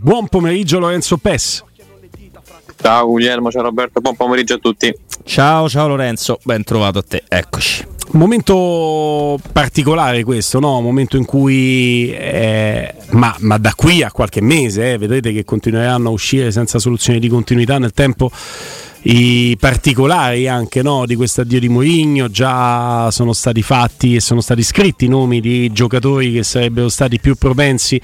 Buon pomeriggio Lorenzo Pes. Ciao Guglielmo, ciao Roberto, buon pomeriggio a tutti. Ciao, ciao Lorenzo, ben trovato a te, eccoci. Momento particolare questo, no? Momento in cui, eh, ma, ma, da qui a qualche mese, eh, vedrete che continueranno a uscire senza soluzione di continuità nel tempo i particolari anche no, di questo addio di Mourinho già sono stati fatti e sono stati scritti i nomi di giocatori che sarebbero stati più propensi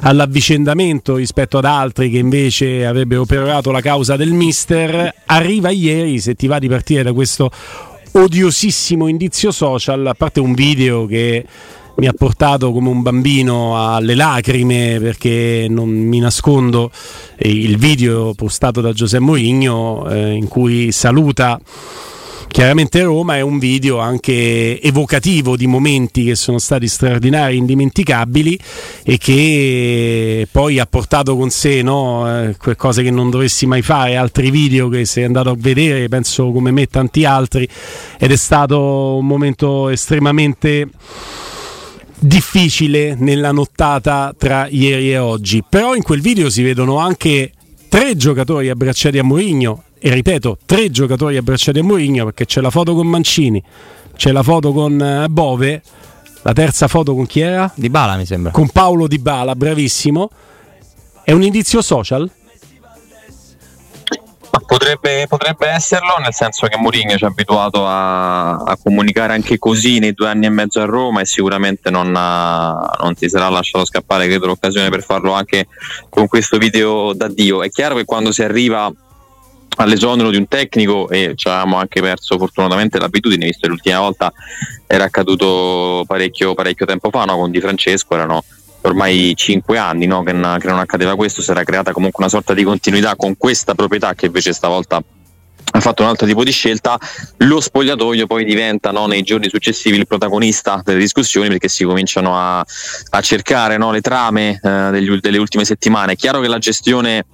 all'avvicendamento rispetto ad altri che invece avrebbero perorato la causa del mister. Arriva ieri se ti va di partire da questo odiosissimo indizio social a parte un video che mi ha portato come un bambino alle lacrime perché non mi nascondo il video postato da Giuseppe Mourinho eh, in cui saluta chiaramente Roma è un video anche evocativo di momenti che sono stati straordinari, indimenticabili e che poi ha portato con sé no, eh, cose che non dovessi mai fare, altri video che sei andato a vedere, penso come me tanti altri ed è stato un momento estremamente difficile nella nottata tra ieri e oggi. Però in quel video si vedono anche tre giocatori abbracciati a Mourinho e ripeto, tre giocatori abbracciati a Mourinho perché c'è la foto con Mancini, c'è la foto con eh, Bove, la terza foto con chi era? Di Bala mi sembra. Con Paolo Di Bala, bravissimo. È un indizio social? Potrebbe, potrebbe, esserlo, nel senso che Mourinho ci ha abituato a, a, comunicare anche così nei due anni e mezzo a Roma e sicuramente non, ha, non si sarà lasciato scappare credo l'occasione per farlo anche con questo video d'addio. È chiaro che quando si arriva all'esonero di un tecnico e ci avevamo anche perso fortunatamente l'abitudine, visto che l'ultima volta era accaduto parecchio, parecchio tempo fa no? con Di Francesco, erano ormai cinque anni no? che, non, che non accadeva questo, si era creata comunque una sorta di continuità con questa proprietà che invece stavolta ha fatto un altro tipo di scelta, lo spogliatoio poi diventa no, nei giorni successivi il protagonista delle discussioni perché si cominciano a, a cercare no, le trame eh, degli, delle ultime settimane. È chiaro che la gestione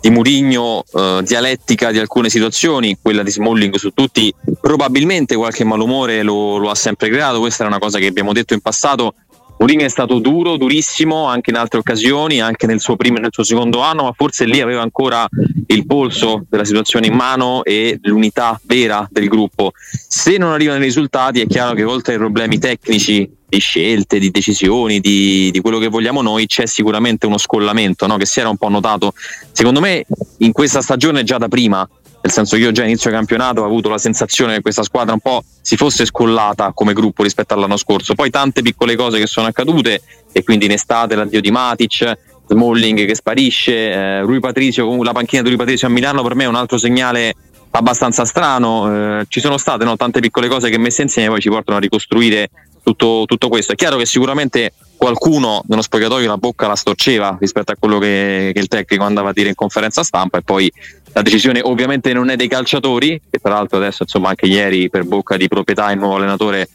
di Murigno eh, dialettica di alcune situazioni, quella di Smalling su tutti, probabilmente qualche malumore lo, lo ha sempre creato, questa era una cosa che abbiamo detto in passato Mourinho è stato duro, durissimo anche in altre occasioni, anche nel suo primo e nel suo secondo anno, ma forse lì aveva ancora il polso della situazione in mano e l'unità vera del gruppo. Se non arrivano i risultati è chiaro che oltre ai problemi tecnici di scelte, di decisioni, di, di, quello che vogliamo noi, c'è sicuramente uno scollamento no? che si era un po' notato, secondo me, in questa stagione già da prima nel senso che io già inizio campionato ho avuto la sensazione che questa squadra un po' si fosse scollata come gruppo rispetto all'anno scorso, poi tante piccole cose che sono accadute e quindi in estate l'addio di Matic, Smalling che sparisce, eh, Rui Patricio, la panchina di Rui Patricio a Milano per me è un altro segnale abbastanza strano, eh, ci sono state no, tante piccole cose che messe insieme poi ci portano a ricostruire tutto, tutto questo. È chiaro che sicuramente qualcuno nello spogliatoio la bocca la storceva rispetto a quello che, che, il tecnico andava a dire in conferenza stampa e poi la decisione ovviamente non è dei calciatori che tra l'altro adesso insomma anche ieri per bocca di proprietà il nuovo allenatore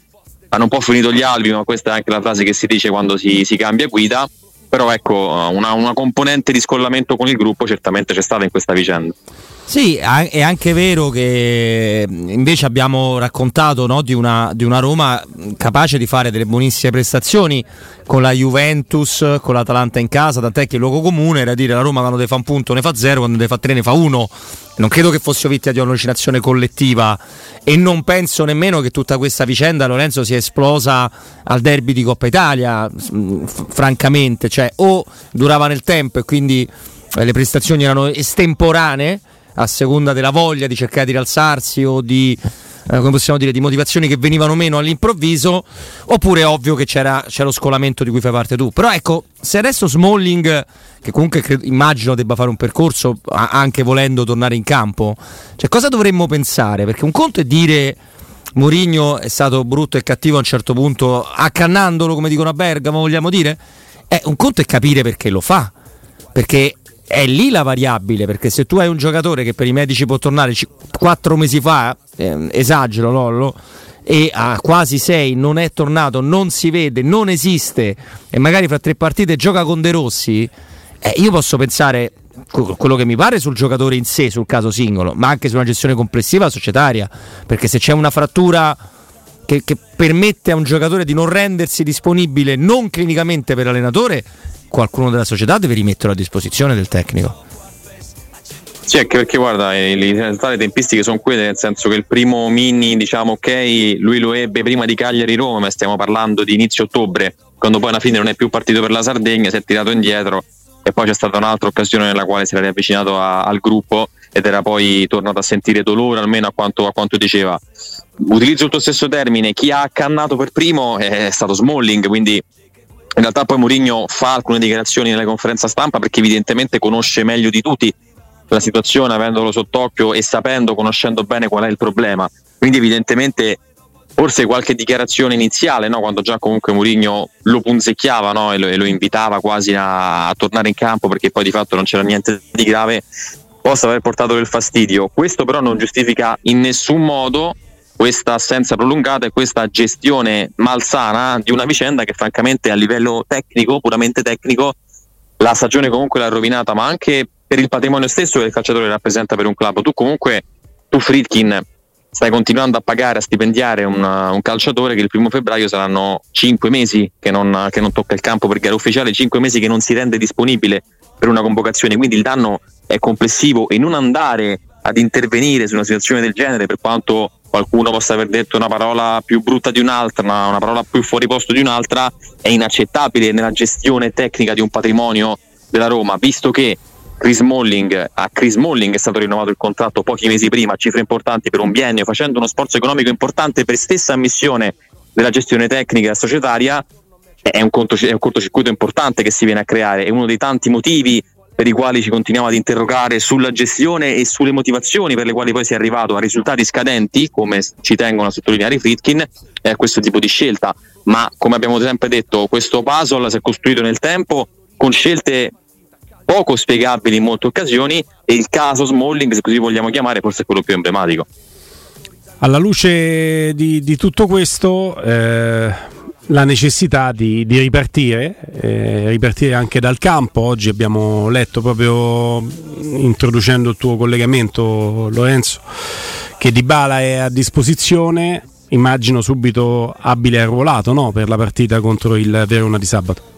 hanno un po' finito gli albi ma questa è anche la frase che si dice quando si, si cambia guida. Però ecco una, una componente di scollamento con il gruppo certamente c'è stata in questa vicenda Sì, è anche vero che invece abbiamo raccontato no, di, una, di, una, Roma capace di fare delle buonissime prestazioni con la Juventus, con l'Atalanta in casa, tant'è che il luogo comune era dire la Roma quando ne fa un punto ne fa zero, quando ne fa tre ne fa uno. Non credo che fossi vittima di un'allucinazione collettiva e non penso nemmeno che tutta questa vicenda Lorenzo sia esplosa al derby di Coppa Italia, francamente, cioè o durava nel tempo e quindi eh, le prestazioni erano estemporanee a seconda della voglia di cercare di rialzarsi o di, eh, come possiamo dire, di motivazioni che venivano meno all'improvviso, oppure è ovvio che c'era, c'era, lo scolamento di cui fai parte tu. Però ecco, se adesso Smalling, che comunque credo, immagino debba fare un percorso anche volendo tornare in campo, cioè cosa dovremmo pensare? Perché un conto è dire... Mourinho è stato brutto e cattivo a un certo punto, accannandolo come dicono a Bergamo, vogliamo dire? Eh, un conto è capire perché lo fa, perché è lì la variabile, perché se tu hai un giocatore che per i medici può tornare 4 mesi fa, eh, esagero Lollo, e a quasi 6 non è tornato, non si vede, non esiste e magari fra tre partite gioca con De Rossi, eh, io posso pensare quello che mi pare sul giocatore in sé, sul caso singolo, ma anche su una gestione complessiva societaria, perché se c'è una frattura che, che permette a un giocatore di non rendersi disponibile non clinicamente per l'allenatore, qualcuno della società deve rimetterlo a disposizione del tecnico. Sì, anche perché guarda, le le tempistiche sono quelle, nel senso che il primo mini, diciamo, ok, lui lo ebbe prima di Cagliari-Roma, ma stiamo parlando di inizio ottobre, quando poi alla fine non è più partito per la Sardegna, si è tirato indietro e poi c'è stata un'altra occasione nella quale si era riavvicinato a, al gruppo ed era poi tornato a sentire dolore, almeno a quanto, a quanto diceva. Utilizzo il tuo stesso termine, chi ha accannato per primo è stato Smalling, quindi in realtà poi Mourinho fa alcune dichiarazioni nelle conferenze stampa perché evidentemente conosce meglio di tutti la situazione avendolo sott'occhio e sapendo, conoscendo bene qual è il problema. Quindi evidentemente forse qualche dichiarazione iniziale, no? quando già comunque Mourinho lo punzecchiava no? e, lo, e, lo, invitava quasi a, a, tornare in campo perché poi di fatto non c'era niente di grave, possa aver portato del fastidio. Questo però non giustifica in nessun modo questa assenza prolungata e questa gestione malsana di una vicenda che francamente a livello tecnico, puramente tecnico, la stagione comunque l'ha rovinata, ma anche per il patrimonio stesso che il calciatore rappresenta per un club. Tu comunque, tu Fritkin, stai continuando a pagare, a stipendiare un, un calciatore che il primo febbraio saranno 5 mesi che non, che non tocca il campo per gara ufficiale, 5 mesi che non si rende disponibile per una convocazione, quindi il danno è complessivo e non andare ad intervenire su una situazione del genere per quanto qualcuno possa aver detto una parola più brutta di un'altra, una, una parola più fuori posto di un'altra, è inaccettabile nella gestione tecnica di un patrimonio della Roma, visto che Chris Molling, a Chris Molling è stato rinnovato il contratto pochi mesi prima, cifre importanti per un biennio, facendo uno sforzo economico importante per stessa ammissione della gestione tecnica e societaria, è un, è un cortocircuito importante che si viene a creare, è uno dei tanti motivi per i quali ci continuiamo ad interrogare sulla gestione e sulle motivazioni per le quali poi si è arrivato a risultati scadenti, come ci tengono a sottolineare i Fritkin, è questo tipo di scelta. Ma come abbiamo sempre detto, questo puzzle si è costruito nel tempo con scelte poco spiegabili in molte occasioni e il caso Smalling, se così vogliamo chiamare, forse è quello più emblematico. Alla luce di, di tutto questo, eh, la necessità di, di ripartire, eh, ripartire anche dal campo. Oggi abbiamo letto proprio introducendo il tuo collegamento, Lorenzo, che Dybala è a disposizione. Immagino subito abile e arruolato no? per la partita contro il Verona di sabato.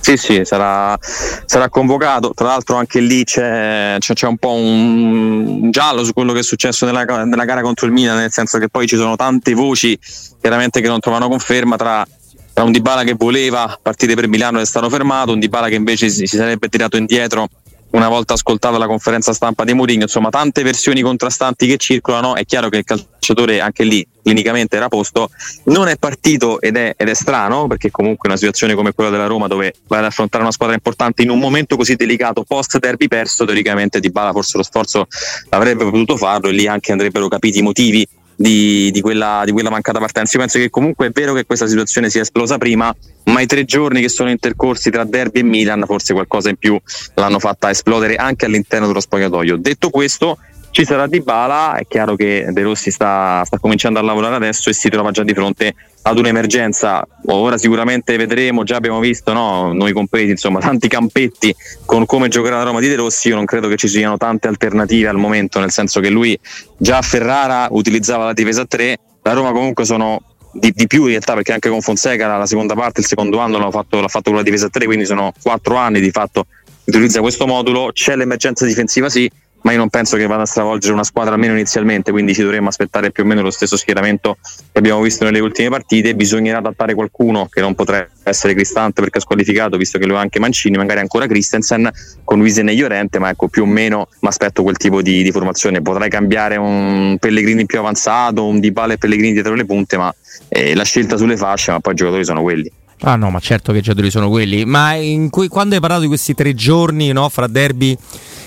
Sì, sì, sarà, sarà, convocato. Tra l'altro anche lì c'è, c'è, c'è, un po' un giallo su quello che è successo nella, nella, gara contro il Milan, nel senso che poi ci sono tante voci chiaramente che non trovano conferma tra, tra un Dybala che voleva partire per Milano e è stato fermato, un Dybala che invece si, si sarebbe tirato indietro una volta ascoltata la conferenza stampa di Mourinho, insomma tante versioni contrastanti che circolano, è chiaro che il calciatore anche lì clinicamente era posto, non è partito ed è, ed è strano perché comunque una situazione come quella della Roma dove vai ad affrontare una squadra importante in un momento così delicato post derby perso, teoricamente Di Bala forse lo sforzo avrebbe potuto farlo e lì anche andrebbero capiti i motivi di, di, quella, di, quella, mancata partenza. Io penso che comunque è vero che questa situazione sia esplosa prima, ma i tre giorni che sono intercorsi tra Derby e Milan forse qualcosa in più l'hanno fatta esplodere anche all'interno dello spogliatoio. Detto questo, ci sarà Di Bala, è chiaro che De Rossi sta, sta, cominciando a lavorare adesso e si trova già di fronte ad un'emergenza. Ora sicuramente vedremo, già abbiamo visto, no? noi compresi, insomma, tanti campetti con come giocherà la Roma di De Rossi. Io non credo che ci siano tante alternative al momento, nel senso che lui già a Ferrara utilizzava la difesa 3, la Roma comunque sono di, di, più in realtà perché anche con Fonseca la seconda parte, il secondo anno l'ha fatto, l'ha fatto con la difesa 3, quindi sono quattro anni di fatto utilizza questo modulo, c'è l'emergenza difensiva sì, ma io non penso che vada a stravolgere una squadra almeno inizialmente, quindi ci dovremmo aspettare più o meno lo stesso schieramento che abbiamo visto nelle ultime partite. Bisognerà adattare qualcuno che non potrebbe essere Cristante perché è squalificato, visto che lo ha anche Mancini, magari ancora Christensen con Wisen e Llorente, ma ecco più o meno mi aspetto quel tipo di, di, formazione. Potrai cambiare un Pellegrini più avanzato, un Dybala e Pellegrini dietro le punte, ma eh, la scelta sulle fasce, ma poi i giocatori sono quelli. Ah no, ma certo che i giocatori sono quelli. Ma cui, quando hai parlato di questi tre giorni no, fra derby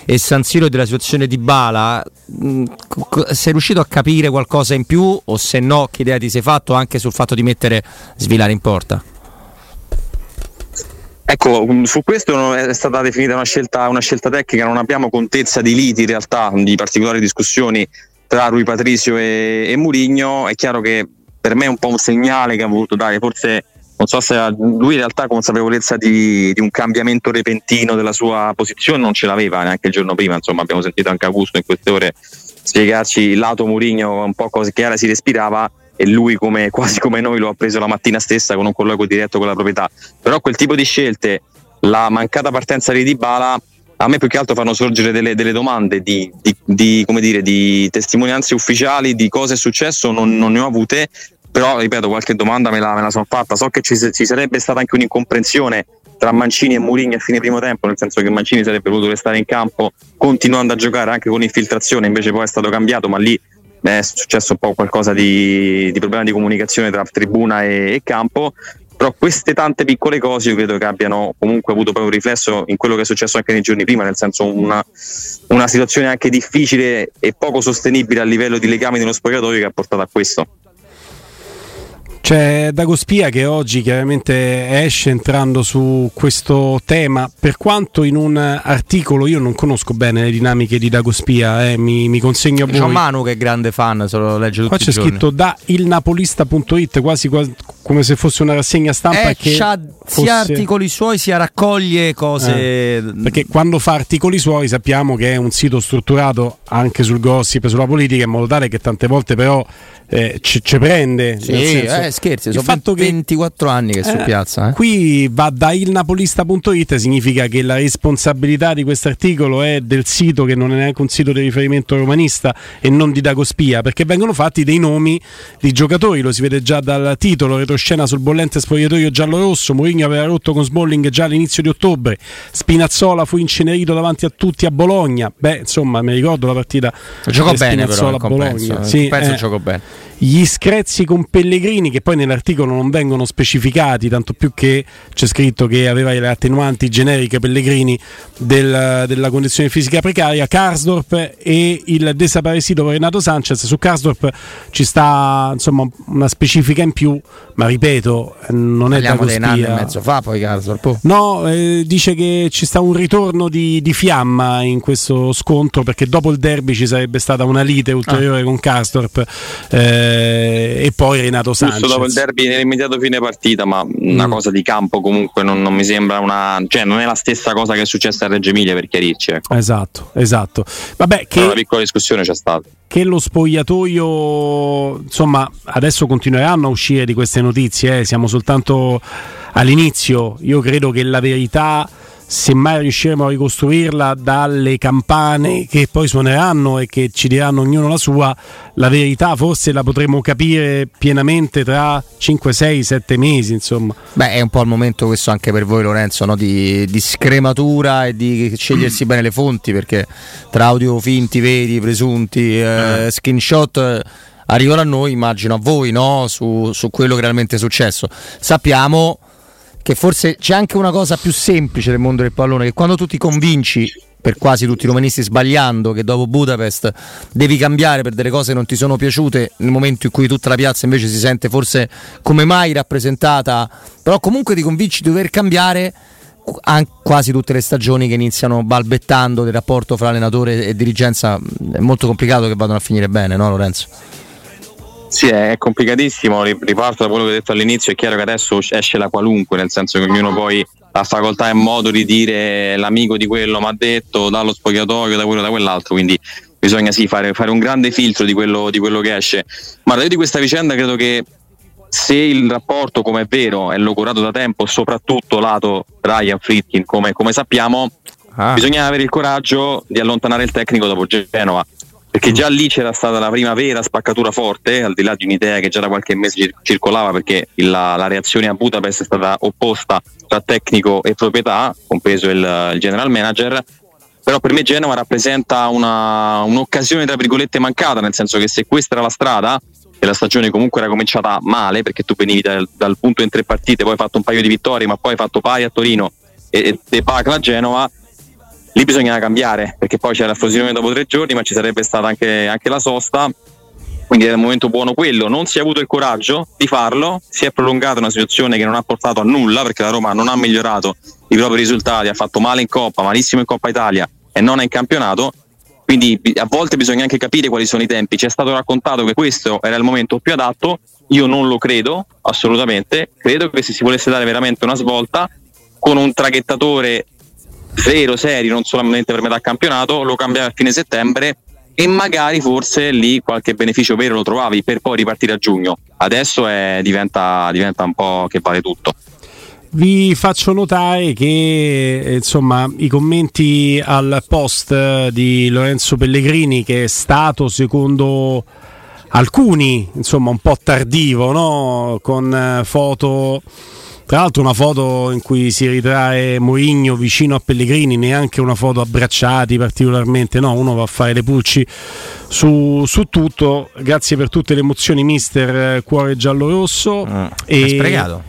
e San Siro della situazione di Bala, mh, sei riuscito a capire qualcosa in più o se no che idea ti sei fatto anche sul fatto di mettere Svilare in porta? Ecco, su questo è stata definita una scelta, una scelta tecnica, non abbiamo contezza di liti in realtà, di particolari discussioni tra Rui Patricio e, e Murigno. È chiaro che per me è un po' un segnale che ha voluto dare, forse non so se lui in realtà consapevolezza di, di, un cambiamento repentino della sua posizione non ce l'aveva neanche il giorno prima, insomma abbiamo sentito anche Augusto in queste ore spiegarci il lato Murigno un po' che era si respirava e lui come, quasi come noi lo ha preso la mattina stessa con un colloquio diretto con la proprietà, però quel tipo di scelte, la mancata partenza di Dybala a me più che altro fanno sorgere delle, delle domande di, di, di, dire, di, testimonianze ufficiali di cosa è successo, non, non ne ho avute, però ripeto qualche domanda me la, me la sono fatta so che ci, ci, sarebbe stata anche un'incomprensione tra Mancini e Mourinho a fine primo tempo nel senso che Mancini sarebbe voluto restare in campo continuando a giocare anche con infiltrazione invece poi è stato cambiato ma lì è successo un po' qualcosa di, di problema di comunicazione tra tribuna e, e campo però queste tante piccole cose io credo che abbiano comunque avuto poi un riflesso in quello che è successo anche nei giorni prima, nel senso una, una situazione anche difficile e poco sostenibile a livello di legami nello spogliatoio che ha portato a questo. C'è Dagospia che oggi chiaramente esce entrando su questo tema, per quanto in un articolo io non conosco bene le dinamiche di Dagospia, eh, mi, mi consegno a voi. C'è Manu che è grande fan, se lo legge tutti Qua c'è scritto da ilnapolista.it quasi, quasi, come se fosse una rassegna stampa eh, che fosse... sia articoli suoi sia raccoglie cose... Eh, perché quando fa articoli suoi sappiamo che è un sito strutturato anche sul gossip, sulla politica, in modo tale che tante volte però eh, ci, prende. Sì, senso, eh, scherzi, sono fatto 24 che, anni che è su eh, piazza. Eh. Qui va da ilnapolista.it, significa che la responsabilità di questo articolo è del sito che non è neanche un sito di riferimento romanista e non di Dagospia, perché vengono fatti dei nomi di giocatori, lo si vede già dal titolo, retroscena sul bollente spogliatoio giallo-rosso, Mourinho aveva rotto con Smalling già all'inizio di ottobre, Spinazzola fu incenerito davanti a tutti a Bologna, beh insomma mi ricordo la partita. Giocò bene però, Bologna. Sì, penso eh, gioco bene gli screzzi con Pellegrini che poi nell'articolo non vengono specificati, tanto più che c'è scritto che aveva le attenuanti generiche Pellegrini del, della condizione fisica precaria, Karsdorp e il desaparecido Renato Sanchez. Su Karsdorp ci sta insomma una specifica in più, ma ripeto, non è Parliamo da cospia. dei e mezzo fa poi Karsdorp. Oh. No, eh, dice che ci sta un ritorno di, di, fiamma in questo scontro perché dopo il derby ci sarebbe stata una lite ulteriore ah. con Karsdorp. Eh, e poi Renato Sanchez. Dopo il derby nell'immediato fine partita, ma una mm. cosa di campo comunque non, non, mi sembra una... cioè non è la stessa cosa che è successa a Reggio Emilia per chiarirci. Ecco. Esatto, esatto. Vabbè, che, una piccola discussione c'è stata. Che lo spogliatoio, insomma, adesso continueranno a uscire di queste notizie, eh? siamo soltanto all'inizio. Io credo che la verità se mai riusciremo a ricostruirla dalle campane che poi suoneranno e che ci diranno ognuno la sua, la verità forse la potremo capire pienamente tra 5, 6, 7 mesi. Insomma. Beh, è un po' il momento questo anche per voi, Lorenzo, no? di, di, scrematura e di scegliersi bene le fonti perché tra audio finti, veri, presunti, eh, eh. screenshot eh, arrivano a noi, immagino a voi, no? su, su quello che realmente è successo. Sappiamo che forse c'è anche una cosa più semplice nel mondo del pallone, che quando tu ti convinci per quasi tutti i romanisti sbagliando che dopo Budapest devi cambiare per delle cose che non ti sono piaciute nel momento in cui tutta la piazza invece si sente forse come mai rappresentata però comunque ti convinci di dover cambiare quasi tutte le stagioni che iniziano balbettando del rapporto fra allenatore e dirigenza è molto complicato che vadano a finire bene, no Lorenzo? Sì, è complicatissimo, riparto da quello che ho detto all'inizio, è chiaro che adesso esce la qualunque, nel senso che ognuno poi ha facoltà e modo di dire l'amico di quello mi ha detto, dallo spogliatoio, da quello da quell'altro, quindi bisogna sì fare, fare un grande filtro di quello, di quello che esce. Ma io di questa vicenda credo che se il rapporto, come è vero, è logurato da tempo, soprattutto lato Ryan Fritkin, come, come sappiamo, ah. bisogna avere il coraggio di allontanare il tecnico dopo Genova perché già lì c'era stata la prima vera spaccatura forte, al di là di un'idea che già da qualche mese circolava, perché la, la reazione a Budapest è stata opposta tra tecnico e proprietà, compreso il, il general manager. Però per me Genova rappresenta una, un'occasione tra virgolette mancata, nel senso che se questa era la strada, e la stagione comunque era cominciata male, perché tu venivi dal, dal punto in tre partite, poi hai fatto un paio di vittorie, ma poi hai fatto pari a Torino e, e debacle a Genova, lì bisognava cambiare perché poi c'era la fusione dopo tre giorni ma ci sarebbe stata anche, anche la sosta. Quindi era un momento buono quello, non si è avuto il coraggio di farlo, si è prolungata una situazione che non ha portato a nulla perché la Roma non ha migliorato i propri risultati, ha fatto male in Coppa, malissimo in Coppa Italia e non è in campionato, quindi a volte bisogna anche capire quali sono i tempi, ci è stato raccontato che questo era il momento più adatto, io non lo credo assolutamente, credo che se si volesse dare veramente una svolta con un traghettatore vero, serio, non solamente per metà campionato, lo cambiavi a fine settembre e magari forse lì qualche beneficio vero lo trovavi per poi ripartire a giugno. Adesso è, diventa, diventa un po' che vale tutto. Vi faccio notare che insomma, i commenti al post di Lorenzo Pellegrini, che è stato secondo alcuni insomma, un po' tardivo, no? con eh, foto tra l'altro una foto in cui si ritrae Mourinho vicino a Pellegrini, neanche una foto abbracciati particolarmente, no, uno va a fare le pulci su, su tutto. Grazie per tutte le emozioni mister eh, Cuore Giallo Rosso. Mm, e.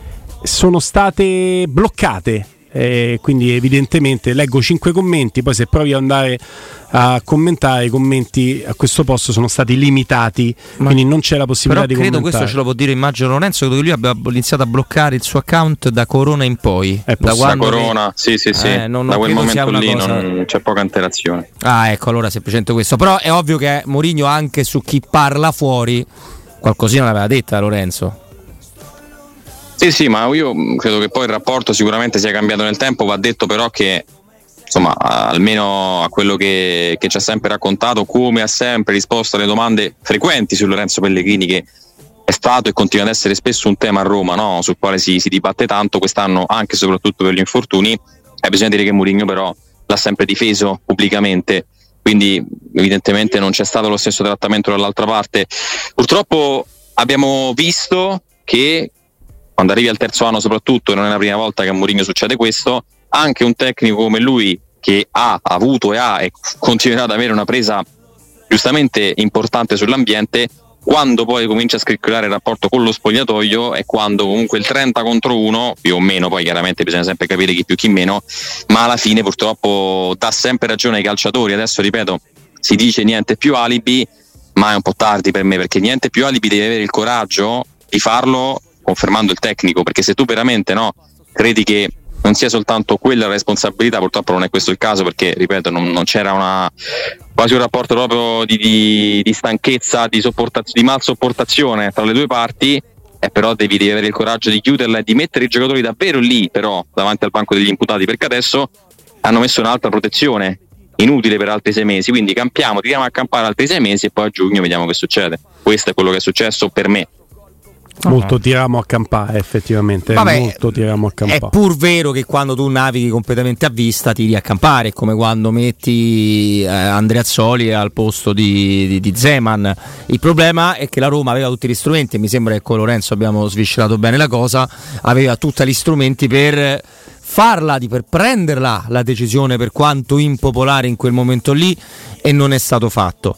Sono state bloccate eh, quindi evidentemente leggo cinque commenti, poi se provi ad andare a commentare i commenti a questo posto sono stati limitati, Ma quindi non c'è la possibilità di credo commentare. questo ce lo può dire immagino Lorenzo, che lui abbia iniziato a bloccare il suo account da Corona in poi. È da quando Corona, che... sì sì sì, eh, non, da quel momento lì cosa... non c'è poca interazione. Ah ecco, allora semplicemente questo, però è ovvio che Mourinho anche su chi parla fuori qualcosina l'aveva detta Lorenzo. Sì, sì, ma io credo che poi il rapporto sicuramente sia cambiato nel tempo, va detto però che insomma, almeno a quello che, che, ci ha sempre raccontato, come ha sempre risposto alle domande frequenti su Lorenzo Pellegrini, che è stato e continua ad essere spesso un tema a Roma, no? sul quale si, si, dibatte tanto quest'anno, anche e soprattutto per gli infortuni. E bisogna dire che Mourinho però l'ha sempre difeso pubblicamente, quindi evidentemente non c'è stato lo stesso trattamento dall'altra parte. Purtroppo abbiamo visto che quando arrivi al terzo anno soprattutto, e non è la prima volta che a Mourinho succede questo, anche un tecnico come lui che ha avuto e ha e continuerà ad avere una presa giustamente importante sull'ambiente, quando poi comincia a scricchiolare il rapporto con lo spogliatoio è quando comunque il 30 contro 1, più o meno, poi chiaramente bisogna sempre capire chi più chi meno, ma alla fine purtroppo dà sempre ragione ai calciatori. Adesso ripeto, si dice niente più alibi, ma è un po' tardi per me perché niente più alibi devi avere il coraggio di farlo confermando il tecnico, perché se tu veramente no, credi che non sia soltanto quella la responsabilità, purtroppo non è questo il caso perché, ripeto, non, non c'era una, quasi un rapporto proprio di, di, di stanchezza, di, di mal sopportazione tra le due parti, eh, però devi, devi, avere il coraggio di chiuderla e di mettere i giocatori davvero lì, però, davanti al banco degli imputati, perché adesso hanno messo un'altra protezione inutile per altri sei mesi, quindi campiamo, tiriamo a campare altri sei mesi e poi a giugno vediamo che succede. Questo è quello che è successo per me. Molto tiriamo a campare, effettivamente. Vabbè, molto tiriamo a campare. È pur vero che quando tu navighi completamente a vista tiri a campare, come quando metti eh, Andreazzoli al posto di, di, di, Zeman. Il problema è che la Roma aveva tutti gli strumenti, e mi sembra che con Lorenzo abbiamo sviscerato bene la cosa, aveva tutti gli strumenti per farla, per prenderla la decisione per quanto impopolare in quel momento lì e non è stato fatto.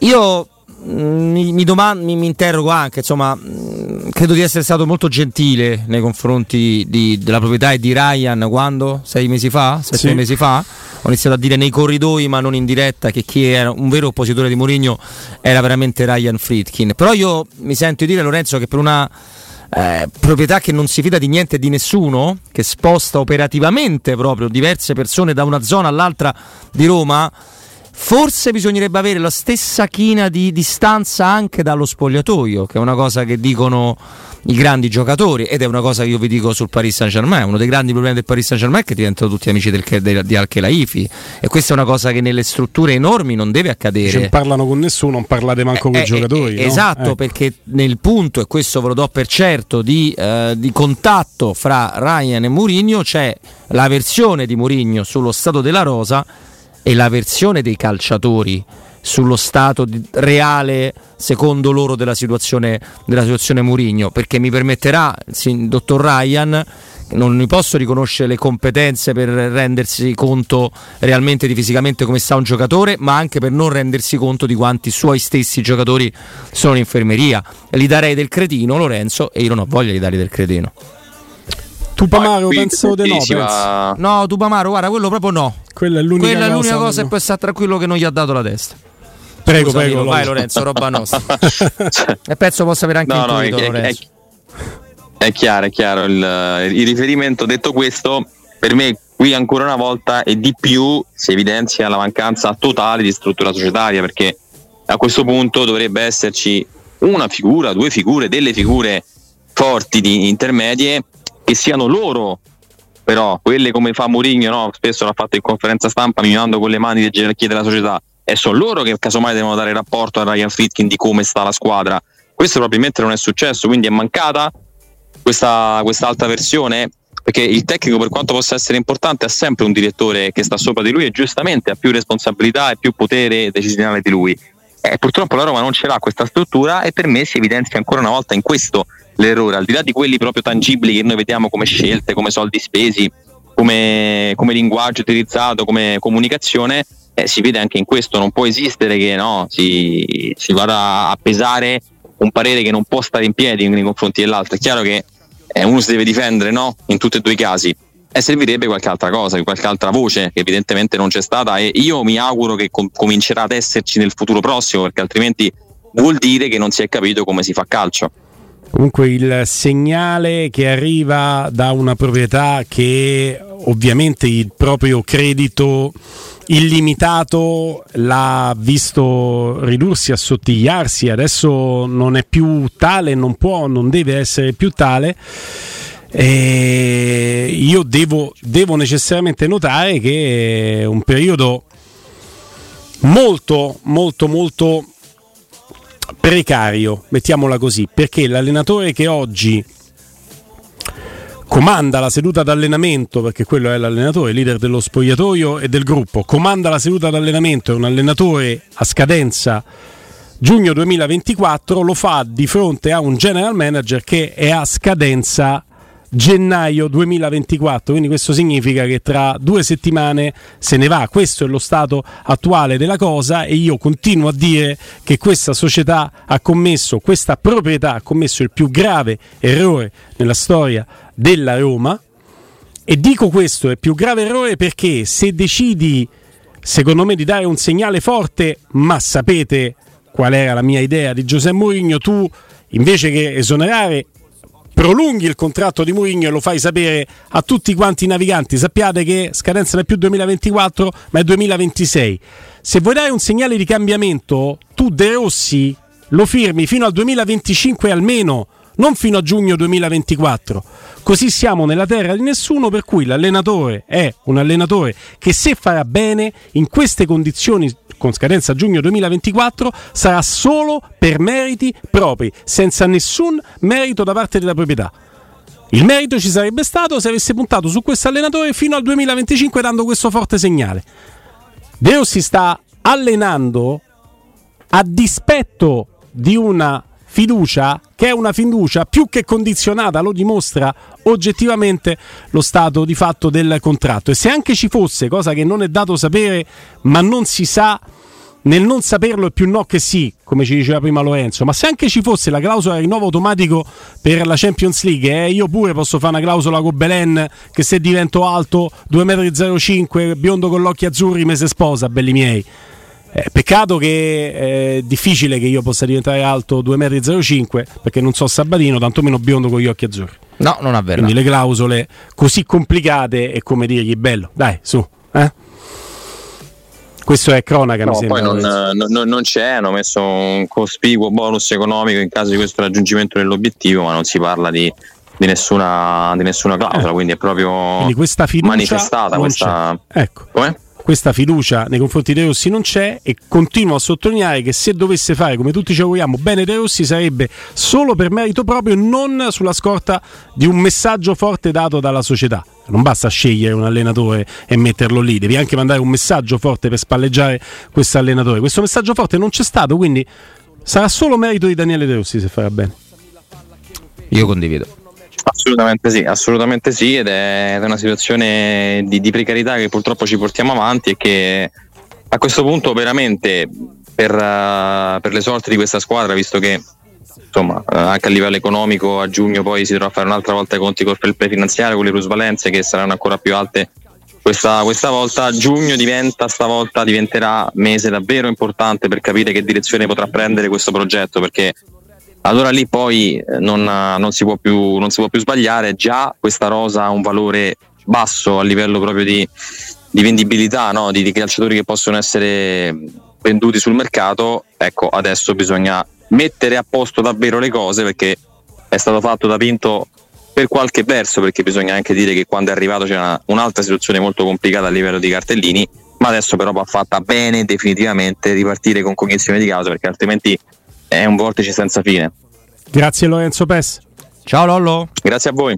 Io mi, mi, domando, mi, mi, interrogo anche, insomma, mm, credo di essere stato molto gentile nei confronti di, della proprietà e di Ryan quando? Sei mesi fa? Sette sì. mesi fa? Ho iniziato a dire nei corridoi, ma non in diretta, che chi era un vero oppositore di Mourinho era veramente Ryan Friedkin. Però io mi sento dire, Lorenzo, che per una eh, proprietà che non si fida di niente e di nessuno, che sposta operativamente proprio diverse persone da una zona all'altra di Roma, forse bisognerebbe avere la stessa china di distanza anche dallo spogliatoio, che è una cosa che dicono i grandi giocatori ed è una cosa che io vi dico sul Paris Saint Germain. Uno dei grandi problemi del Paris Saint Germain è che diventano tutti amici del, del, di Al-Khelaifi e questa è una cosa che nelle strutture enormi non deve accadere. Non parlano con nessuno, non parlate manco eh, con i eh, giocatori. Eh, no? Esatto, eh. perché nel punto, e questo ve lo do per certo, di, eh, di contatto fra Ryan e Mourinho c'è la versione di Mourinho sullo stato della rosa e la versione dei calciatori sullo stato di, reale secondo loro della situazione, della situazione Murigno perché mi permetterà il dottor Ryan non mi posso riconoscere le competenze per rendersi conto realmente di fisicamente come sta un giocatore, ma anche per non rendersi conto di quanti suoi stessi giocatori sono in infermeria. Gli darei del cretino, Lorenzo, e io non ho voglia di dargli del cretino. Tupamaro penso di no. Va... No, Tupamaro, guarda, quello proprio no. Quella è l'unica, Quella è l'unica cosa, cosa e può stare tranquillo che non gli ha dato la testa. Prego, Scusami, prego. Vai Lorenzo, roba nostra. e penso possa avere anche no, intuito, no, è, Lorenzo. È, è, chiaro, è chiaro. Il, il riferimento detto questo, per me qui ancora una volta e di più si evidenzia la mancanza totale di struttura societaria perché a questo punto dovrebbe esserci una figura, due figure, delle figure forti di intermedie che siano loro però quelle come fa Mourinho no? spesso l'ha fatto in conferenza stampa mimando con le mani le gerarchie della società e sono loro che casomai devono dare rapporto a Ryan Fritkin di come sta la squadra. Questo probabilmente non è successo, quindi è mancata questa, alta versione perché il tecnico per quanto possa essere importante ha sempre un direttore che sta sopra di lui e giustamente ha più responsabilità e più potere decisionale di lui. Eh, purtroppo la Roma non ce l'ha questa struttura e per me si evidenzia ancora una volta in questo l'errore, al di là di quelli proprio tangibili che noi vediamo come scelte, come soldi spesi, come, come linguaggio utilizzato, come comunicazione, eh, si vede anche in questo, non può esistere che no, si, si, vada a pesare un parere che non può stare in piedi nei confronti dell'altro. È chiaro che eh, uno si deve difendere no? in tutti e due i casi e servirebbe qualche altra cosa, qualche altra voce che evidentemente non c'è stata e io mi auguro che com- comincerà ad esserci nel futuro prossimo perché altrimenti vuol dire che non si è capito come si fa calcio. Comunque il segnale che arriva da una proprietà che ovviamente il proprio credito illimitato l'ha visto ridursi, assottigliarsi, adesso non è più tale, non può, non deve essere più tale. E io devo, devo necessariamente notare che è un periodo molto, molto, molto precario, mettiamola così, perché l'allenatore che oggi comanda la seduta d'allenamento, perché quello è l'allenatore, leader dello spogliatoio e del gruppo, comanda la seduta d'allenamento, è un allenatore a scadenza giugno 2024, lo fa di fronte a un general manager che è a scadenza gennaio 2024, quindi questo significa che tra due settimane se ne va, questo è lo stato attuale della cosa e io continuo a dire che questa società ha commesso, questa proprietà ha commesso il più grave errore nella storia della Roma. E dico questo, è più grave errore perché se decidi secondo me di dare un segnale forte, ma sapete qual era la mia idea di Giuseppe Mourinho, tu invece che esonerare prolunghi il contratto di Mourinho e lo fai sapere a tutti quanti i naviganti. Sappiate che scadenza non è più 2024, ma è 2026. Se vuoi dare un segnale di cambiamento, tu De Rossi lo firmi fino al 2025 almeno, non fino a giugno 2024. Così siamo nella terra di nessuno, per cui l'allenatore è un allenatore che se farà bene in queste condizioni con scadenza giugno 2024 sarà solo per meriti propri, senza nessun merito da parte della proprietà. Il merito ci sarebbe stato se avesse puntato su questo allenatore fino al 2025 dando questo forte segnale. Deo si sta allenando a dispetto di una fiducia che è una fiducia più che condizionata, lo dimostra oggettivamente lo stato di fatto del contratto. E se anche ci fosse, cosa che non è dato sapere, ma non si sa, nel non saperlo è più no che sì, come ci diceva prima Lorenzo, ma se anche ci fosse la clausola rinnovo automatico per la Champions League, eh, io pure posso fare una clausola con Belen che se divento alto 2,05 m, biondo con gli occhi azzurri, me se sposa, belli miei Eh, peccato che è difficile che io possa diventare alto 2,05 m perché non so Sabatino, tantomeno biondo con gli occhi azzurri. No, non avverrà. Quindi le clausole così complicate è come dirgli bello, dai, su. Eh? Questo è cronaca, no, mi sembra. Poi non, non, non, c'è, hanno messo un cospicuo bonus economico in caso di questo raggiungimento dell'obiettivo, ma non si parla di, di, nessuna, di nessuna, clausola, eh. quindi è proprio quindi questa manifestata. Questa... Ecco. Come? Questa fiducia nei confronti dei Rossi non c'è e continuo a sottolineare che se dovesse fare come tutti ci auguriamo bene dei Rossi sarebbe solo per merito proprio e non sulla scorta di un messaggio forte dato dalla società. Non basta scegliere un allenatore e metterlo lì, devi anche mandare un messaggio forte per spalleggiare questo allenatore. Questo messaggio forte non c'è stato, quindi sarà solo merito di Daniele De Rossi se farà bene. Io condivido. Assolutamente sì, assolutamente sì, ed è, una situazione di, di, precarietà che purtroppo ci portiamo avanti e che a questo punto veramente per, uh, per le sorti di questa squadra, visto che insomma, uh, anche a livello economico a giugno poi si dovrà fare un'altra volta i conti col fair finanziario, con le plusvalenze che saranno ancora più alte questa, questa, volta. Giugno diventa stavolta diventerà mese davvero importante per capire che direzione potrà prendere questo progetto perché allora lì poi eh, non, non, si più, non, si può più, sbagliare, già questa rosa ha un valore basso a livello proprio di, di vendibilità, no? di, di, calciatori che possono essere venduti sul mercato, ecco adesso bisogna mettere a posto davvero le cose perché è stato fatto da Pinto per qualche verso, perché bisogna anche dire che quando è arrivato c'era un'altra situazione molto complicata a livello di cartellini, ma adesso però va fatta bene definitivamente ripartire con cognizione di causa perché altrimenti è un vortice senza fine. Grazie Lorenzo Pes. Ciao Lollo. Grazie a voi.